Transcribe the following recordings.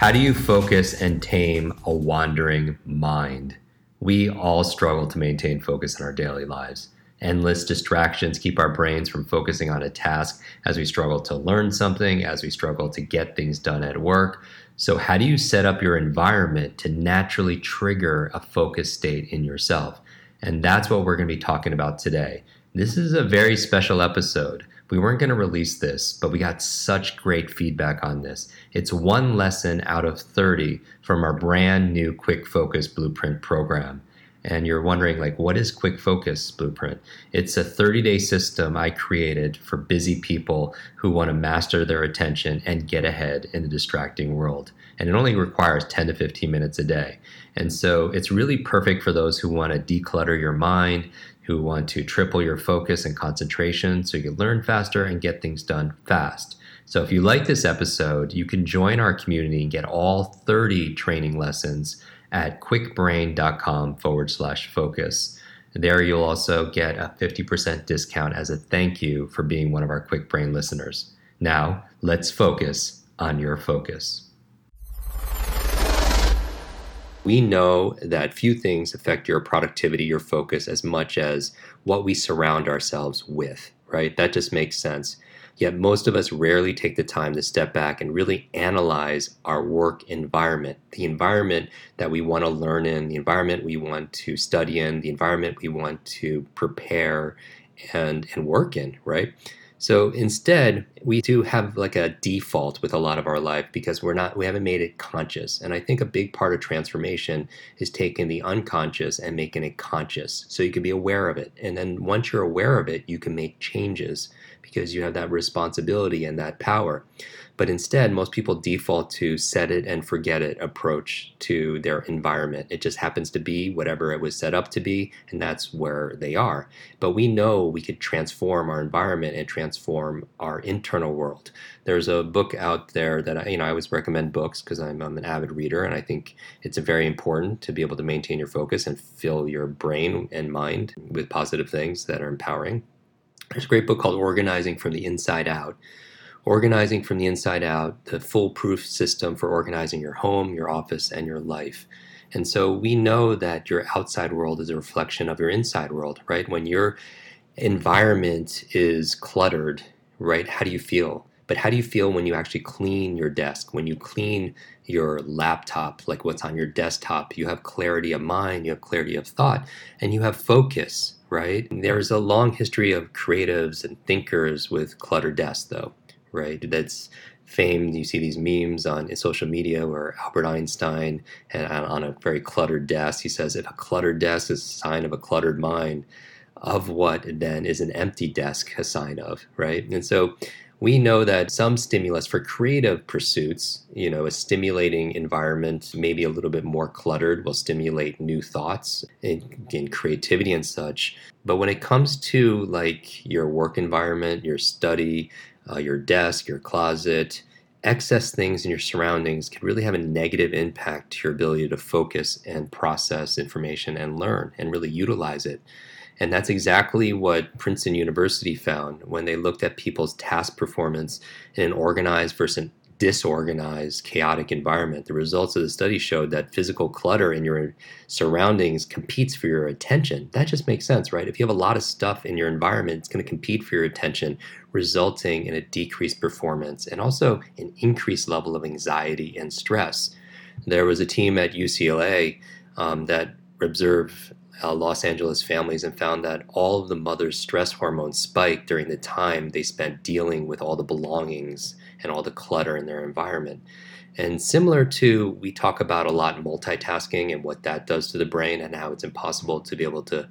How do you focus and tame a wandering mind? We all struggle to maintain focus in our daily lives. Endless distractions keep our brains from focusing on a task as we struggle to learn something, as we struggle to get things done at work. So, how do you set up your environment to naturally trigger a focus state in yourself? And that's what we're going to be talking about today. This is a very special episode. We weren't going to release this, but we got such great feedback on this. It's one lesson out of 30 from our brand new Kwik Focus Blueprint program. And you're wondering, like, what is Kwik Focus Blueprint? It's a 30 day system I created for busy people who want to master their attention and get ahead in the distracting world. And it only requires 10 to 15 minutes a day. And so it's really perfect for those who want to declutter your mind, who want to triple your focus and concentration so you learn faster and get things done fast. So if you like this episode, you can join our community and get all 30 training lessons at kwikbrain.com forward slash focus. There you'll also get a 50% discount as a thank you for being one of our Kwik Brain listeners. Now, let's focus on your focus. We know that few things affect your productivity, your focus, as much as what we surround ourselves with, right? That just makes sense. Yet most of us rarely take the time to step back and really analyze our work environment, the environment that we want to learn in, the environment we want to study in, the environment we want to prepare and, and work in, right? So instead, we do have like a default with a lot of our life because we're not we haven't made it conscious. And I think a big part of transformation is taking the unconscious and making it conscious. So you can be aware of it. And then once you're aware of it, you can make changes because you have that responsibility and that power. But instead, most people default to set it and forget it approach to their environment. It just happens to be whatever it was set up to be, and that's where they are. But we know we could transform our environment and transform our internal world. There's a book out there that I, you know I always recommend books because I'm, I'm an avid reader, and I think it's very important to be able to maintain your focus and fill your brain and mind with positive things that are empowering. There's a great book called Organizing from the Inside Out organizing from the inside out, the foolproof system for organizing your home, your office, and your life. And so we know that your outside world is a reflection of your inside world, right? When your environment is cluttered, right? How do you feel? But how do you feel when you actually clean your desk, when you clean your laptop, like what's on your desktop? You have clarity of mind, you have clarity of thought, and you have focus, right? There's a long history of creatives and thinkers with cluttered desks, though right? That's famed. You see these memes on social media where Albert Einstein, and on a very cluttered desk, he says, "If a cluttered desk is a sign of a cluttered mind, of what then is an empty desk a sign of?" Right? And so we know that some stimulus for creative pursuits, you know, a stimulating environment, maybe a little bit more cluttered, will stimulate new thoughts and, and, creativity and such. But when it comes to like your work environment, your study, uh, your desk, your closet, excess things in your surroundings can really have a negative impact to your ability to focus and process information and learn and really utilize it. And that's exactly what Princeton University found when they looked at people's task performance in an organized versus disorganized, chaotic environment. The results of the study showed that physical clutter in your surroundings competes for your attention. That just makes sense, right? If you have a lot of stuff in your environment, it's going to compete for your attention, resulting in a decreased performance and also an increased level of anxiety and stress. There was a team at UCLA um, that observed uh, Los Angeles families and found that all of the mother's stress hormones spiked during the time they spent dealing with all the belongings and all the clutter in their environment. And similar to, we talk about a lot multitasking and what that does to the brain and how it's impossible to be able to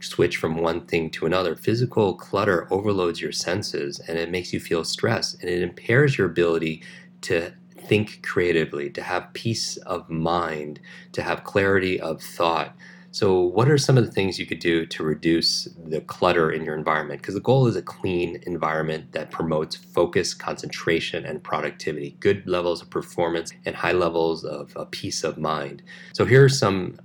switch from one thing to another. Physical clutter overloads your senses and it makes you feel stressed and it impairs your ability to think creatively, to have peace of mind, to have clarity of thought. So, what are some of the things you could do to reduce the clutter in your environment? Because the goal is a clean environment that promotes focus, concentration, and productivity, good levels of performance, and high levels of, peace of mind. So, here are some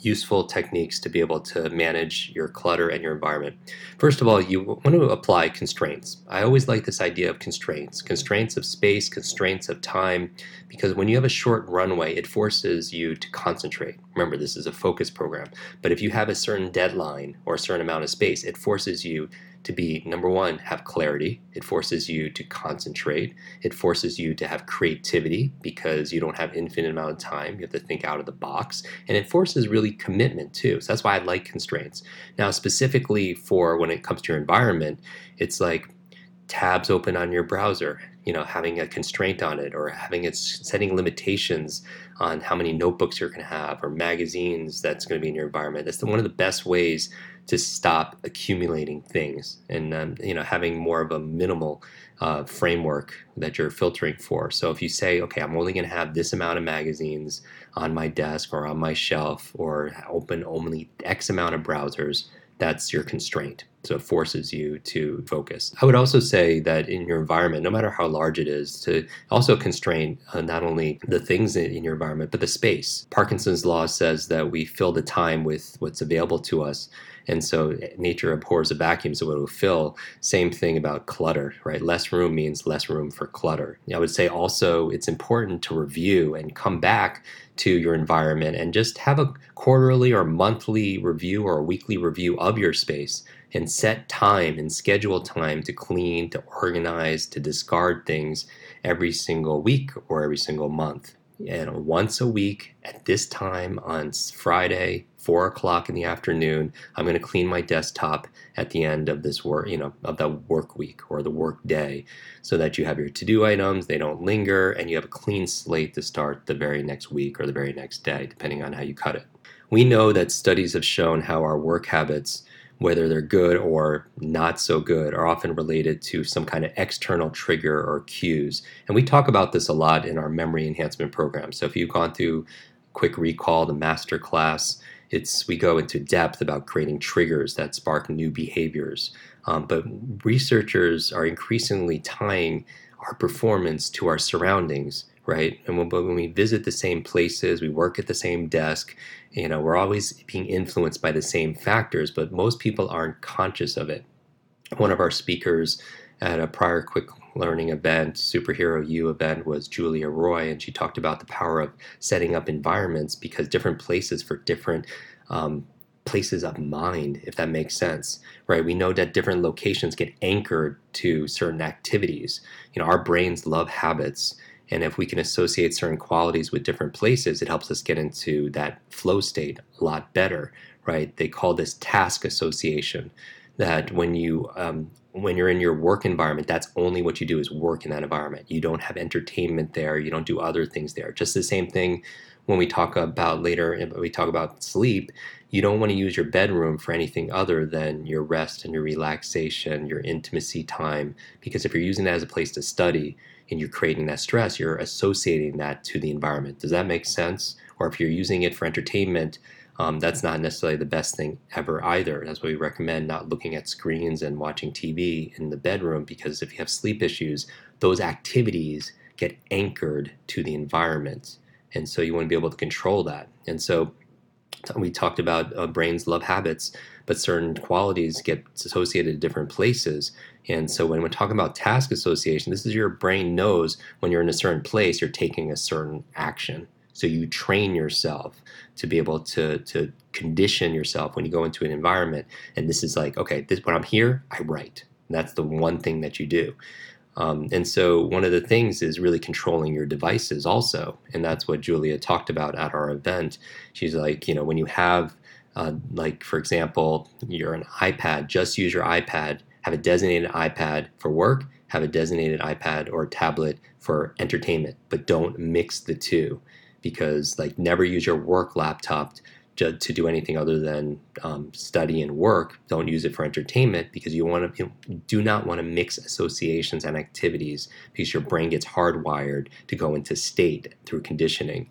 useful techniques to be able to manage your clutter and your environment. First of all, you want to apply constraints. I always like this idea of constraints constraints of space, constraints of time, because when you have a short runway, it forces you to concentrate. Remember, this is a focus program. But if you have a certain deadline or a certain amount of space, it forces you to be number one, have clarity. It forces you to concentrate. It forces you to have creativity because you don't have infinite amount of time. You have to think out of the box. And it forces really commitment too. So that's why I like constraints. Now, specifically for when it comes to your environment, it's like tabs open on your browser you know having a constraint on it or having it setting limitations on how many notebooks you're going to have or magazines that's going to be in your environment that's the, one of the best ways to stop accumulating things and um, you know having more of a minimal uh, framework that you're filtering for so if you say okay i'm only going to have this amount of magazines on my desk or on my shelf or open only x amount of browsers that's your constraint so it forces you to focus. I would also say that in your environment, no matter how large it is, to also constrain uh, not only the things in, in your environment, but the space. Parkinson's law says that we fill the time with what's available to us. And so eh, nature abhors a vacuum, so it will fill. Same thing about clutter, right? Less room means less room for clutter. I would say also it's important to review and come back to your environment and just have a quarterly or monthly review or a weekly review of your space and set time and schedule time to clean, to organize, to discard things every single week or every single month. And once a week at this time on Friday, four o'clock in the afternoon, I'm going to clean my desktop at the end of this work, you know, of the work week or the work day, so that you have your to-do items, they don't linger, and you have a clean slate to start the very next week or the very next day, depending on how you cut it. We know that studies have shown how our work habits whether they're good or not so good, are often related to some kind of external trigger or cues. And we talk about this a lot in our memory enhancement program. So if you've gone through Kwik Recall, the master class, it's we go into depth about creating triggers that spark new behaviors. Um, but researchers are increasingly tying our performance to our surroundings right? And when, when, we visit the same places, we work at the same desk, you know, we're always being influenced by the same factors, but most people aren't conscious of it. One of our speakers at a prior Kwik Learning event, Superhero U event, was Julia Roy, and she talked about the power of setting up environments because different places for different um, places of mind, if that makes sense, right? We know that different locations get anchored to certain activities. You know, our brains love habits and if we can associate certain qualities with different places, it helps us get into that flow state a lot better, right? They call this task association. That when you um, when you're in your work environment, that's only what you do is work in that environment. You don't have entertainment there. You don't do other things there. Just the same thing when we talk about later, eh, we talk about sleep. You don't want to use your bedroom for anything other than your rest and your relaxation, your intimacy time. Because if you're using that as a place to study, and you're creating that stress, you're associating that to the environment. Does that make sense? Or if you're using it for entertainment, um, that's not necessarily the best thing ever either. That's why we recommend not looking at screens and watching TV in the bedroom because if you have sleep issues, those activities get anchored to the environment. And so you want to be able to control that. And so we talked about uh, brains love habits, but certain qualities get associated to different places. And so when we're talking about task association, this is your brain knows when you're in a certain place, you're taking a certain action. So you train yourself to be able to to condition yourself when you go into an environment. And this is like, okay, this when I'm here, I write. And that's the one thing that you do. Um, and so one of the things is really controlling your devices also. And that's what Julia talked about at our event. She's like, you know, when you have, uh, like, for example, you're an iPad, just use your iPad, have a designated iPad for work, have a designated iPad or tablet for entertainment, but don't mix the two because, like, never use your work laptop to, to do anything other than um, study and work. Don't use it for entertainment because you want to you do not want to mix associations and activities because your brain gets hardwired to go into state through conditioning.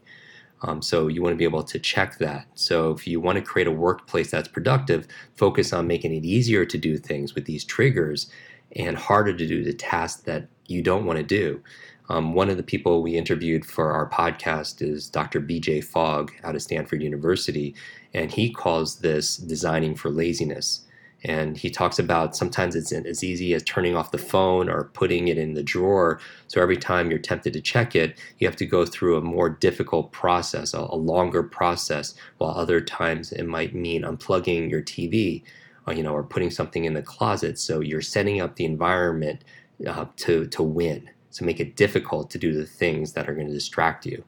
Um, so you want to be able to check that. So if you want to create a workplace that's productive, focus on making it easier to do things with these triggers and harder to do the tasks that you don't want to do. Um, one of the people we interviewed for our podcast is Dr. BJ Fogg out of Stanford University, and he calls this designing for laziness. And he talks about sometimes it's as easy as turning off the phone or putting it in the drawer. So every time you're tempted to check it, you have to go through a more difficult process, a, a longer process, while other times it might mean unplugging your TV, or, uh, you know, or putting something in the closet. So you're setting up the environment uh, to, to win, to make it difficult to do the things that are going to distract you.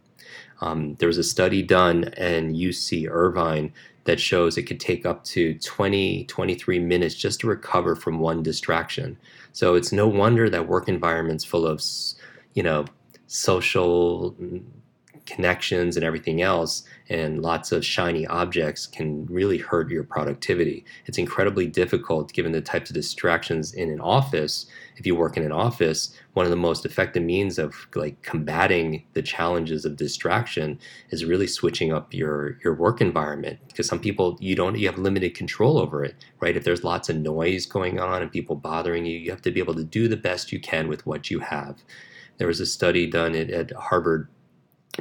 Um, there was a study done in UC Irvine that shows it could take up to 20, 23 minutes just to recover from one distraction. So it's no wonder that work environments full of, you know, social connections and everything else and lots of shiny objects can really hurt your productivity. It's incredibly difficult given the types of distractions in an office. If you work in an office, one of the most effective means of like combating the challenges of distraction is really switching up your your work environment because some people you don't you have limited control over it, right? If there's lots of noise going on and people bothering you, you have to be able to do the best you can with what you have. There was a study done at, at Harvard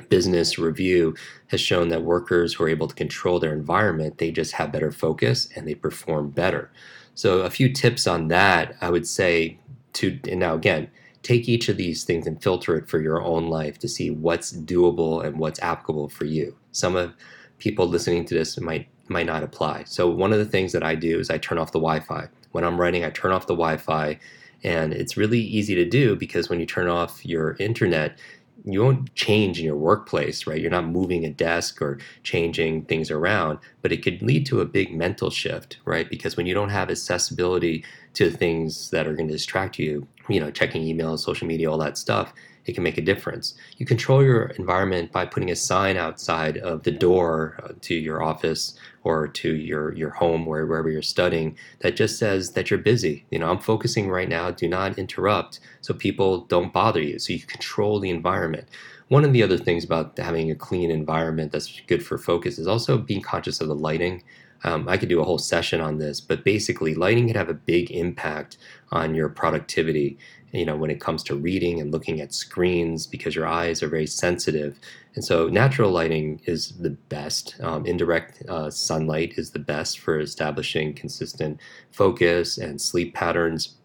business review has shown that workers who are able to control their environment they just have better focus and they perform better. So a few tips on that i would say to and now again take each of these things and filter it for your own life to see what's doable and what's applicable for you. Some of people listening to this might might not apply. So one of the things that i do is i turn off the wi-fi. When i'm writing i turn off the wi-fi and it's really easy to do because when you turn off your internet you won't change in your workplace, right? You're not moving a desk or changing things around, but it could lead to a big mental shift, right? Because when you don't have accessibility to things that are going to distract you, you know, checking email, social media, all that stuff, it can make a difference. You control your environment by putting a sign outside of the door uh, to your office or to your your home where wherever you're studying that just says that you're busy. You know, I'm focusing right now. Do not interrupt, so people don't bother you. So you control the environment. One of the other things about having a clean environment that's good for focus is also being conscious of the lighting. Um, I could do a whole session on this, but basically, lighting can have a big impact on your productivity you know when it comes to reading and looking at screens because your eyes are very sensitive. And so natural lighting is the best um, indirect uh, sunlight is the best for establishing consistent focus and sleep patterns.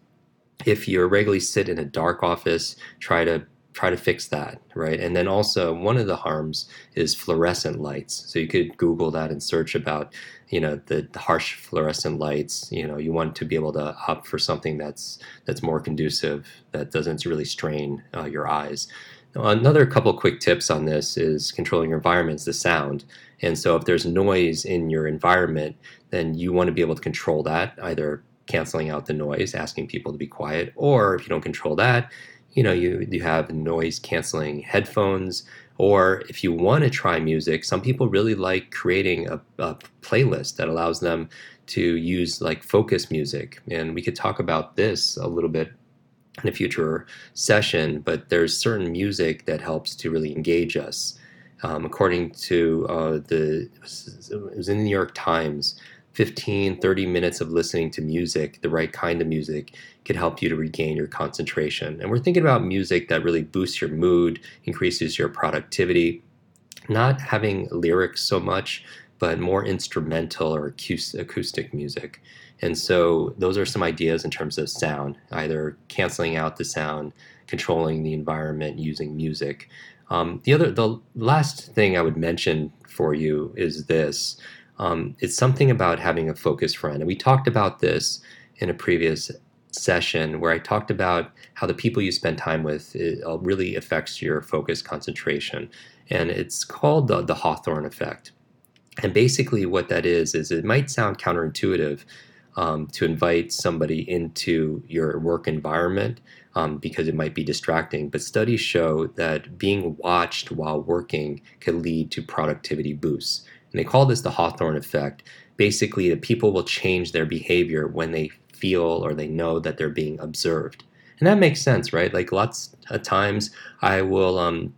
If you regularly sit in a dark office try to try to fix that, right? And then also one of the harms is fluorescent lights. So you could Google that and search about, you know, the, the harsh fluorescent lights. You know, you want to be able to opt for something that's that's more conducive, that doesn't really strain uh, your eyes. Now, another couple quick tips on this is controlling your environment the sound. And so if there's noise in your environment, then you want to be able to control that, either canceling out the noise, asking people to be quiet, or if you don't control that, you know you you have noise canceling headphones or if you want to try music some people really like creating a, a, playlist that allows them to use like focus music and we could talk about this a little bit in a future session but there's certain music that helps to really engage us. Um, according to uh, the it was in the new york times 15, 30 minutes of listening to music, the right kind of music, can help you to regain your concentration. And we're thinking about music that really boosts your mood, increases your productivity, not having lyrics so much, but more instrumental or acoustic music. And so those are some ideas in terms of sound, either canceling out the sound, controlling the environment using music. Um, the other, the last thing I would mention for you is this um, it's something about having a focused friend. And we talked about this in a previous session where I talked about how the people you spend time with uh, really affects your focus concentration. And it's called the, the Hawthorne effect. And basically, what that is, is it might sound counterintuitive um, to invite somebody into your work environment um, because it might be distracting. But studies show that being watched while working can lead to productivity boosts. And they call this the Hawthorne effect. Basically, the people will change their behavior when they feel or they know that they're being observed. And that makes sense, right? Like lots of times I will um,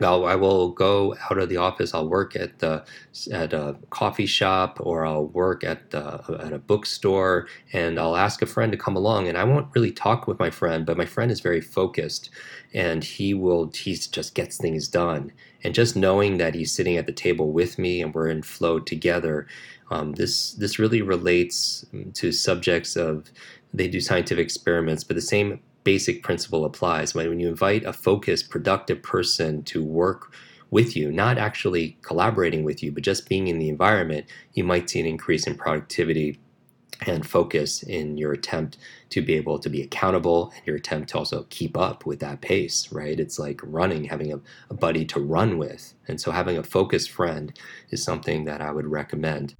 I'll, I will go out of the office. I'll work at the at a coffee shop or I'll work at the, at a bookstore, and I'll ask a friend to come along. And I won't really talk with my friend, but my friend is very focused, and he will he just gets things done. And just knowing that he's sitting at the table with me and we're in flow together, um, this this really relates to subjects of they do scientific experiments, but the same basic principle applies. When you invite a focused, productive person to work with you, not actually collaborating with you, but just being in the environment, you might see an increase in productivity and focus in your attempt to be able to be accountable and your attempt to also keep up with that pace, right? It's like running, having a, a buddy to run with. And so having a focused friend is something that I would recommend.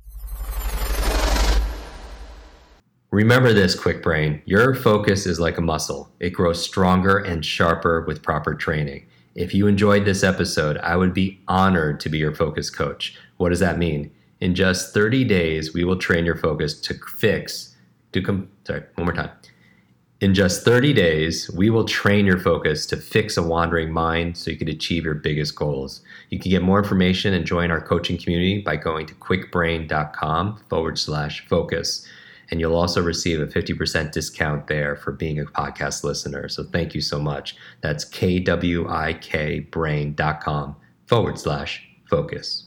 Remember this, Kwik Brain. Your focus is like a muscle, it grows stronger and sharper with proper training. If you enjoyed this episode, I would be honored to be your focus coach. What does that mean? In just 30 days, we will train your focus to fix, to come, sorry, one more time. In just 30 days, we will train your focus to fix a wandering mind so you can achieve your biggest goals. You can get more information and join our coaching community by going to kwikbrain.com forward slash focus. And you'll also receive a 50% discount there for being a podcast listener. So thank you so much. That's kwikbrain.com forward slash focus.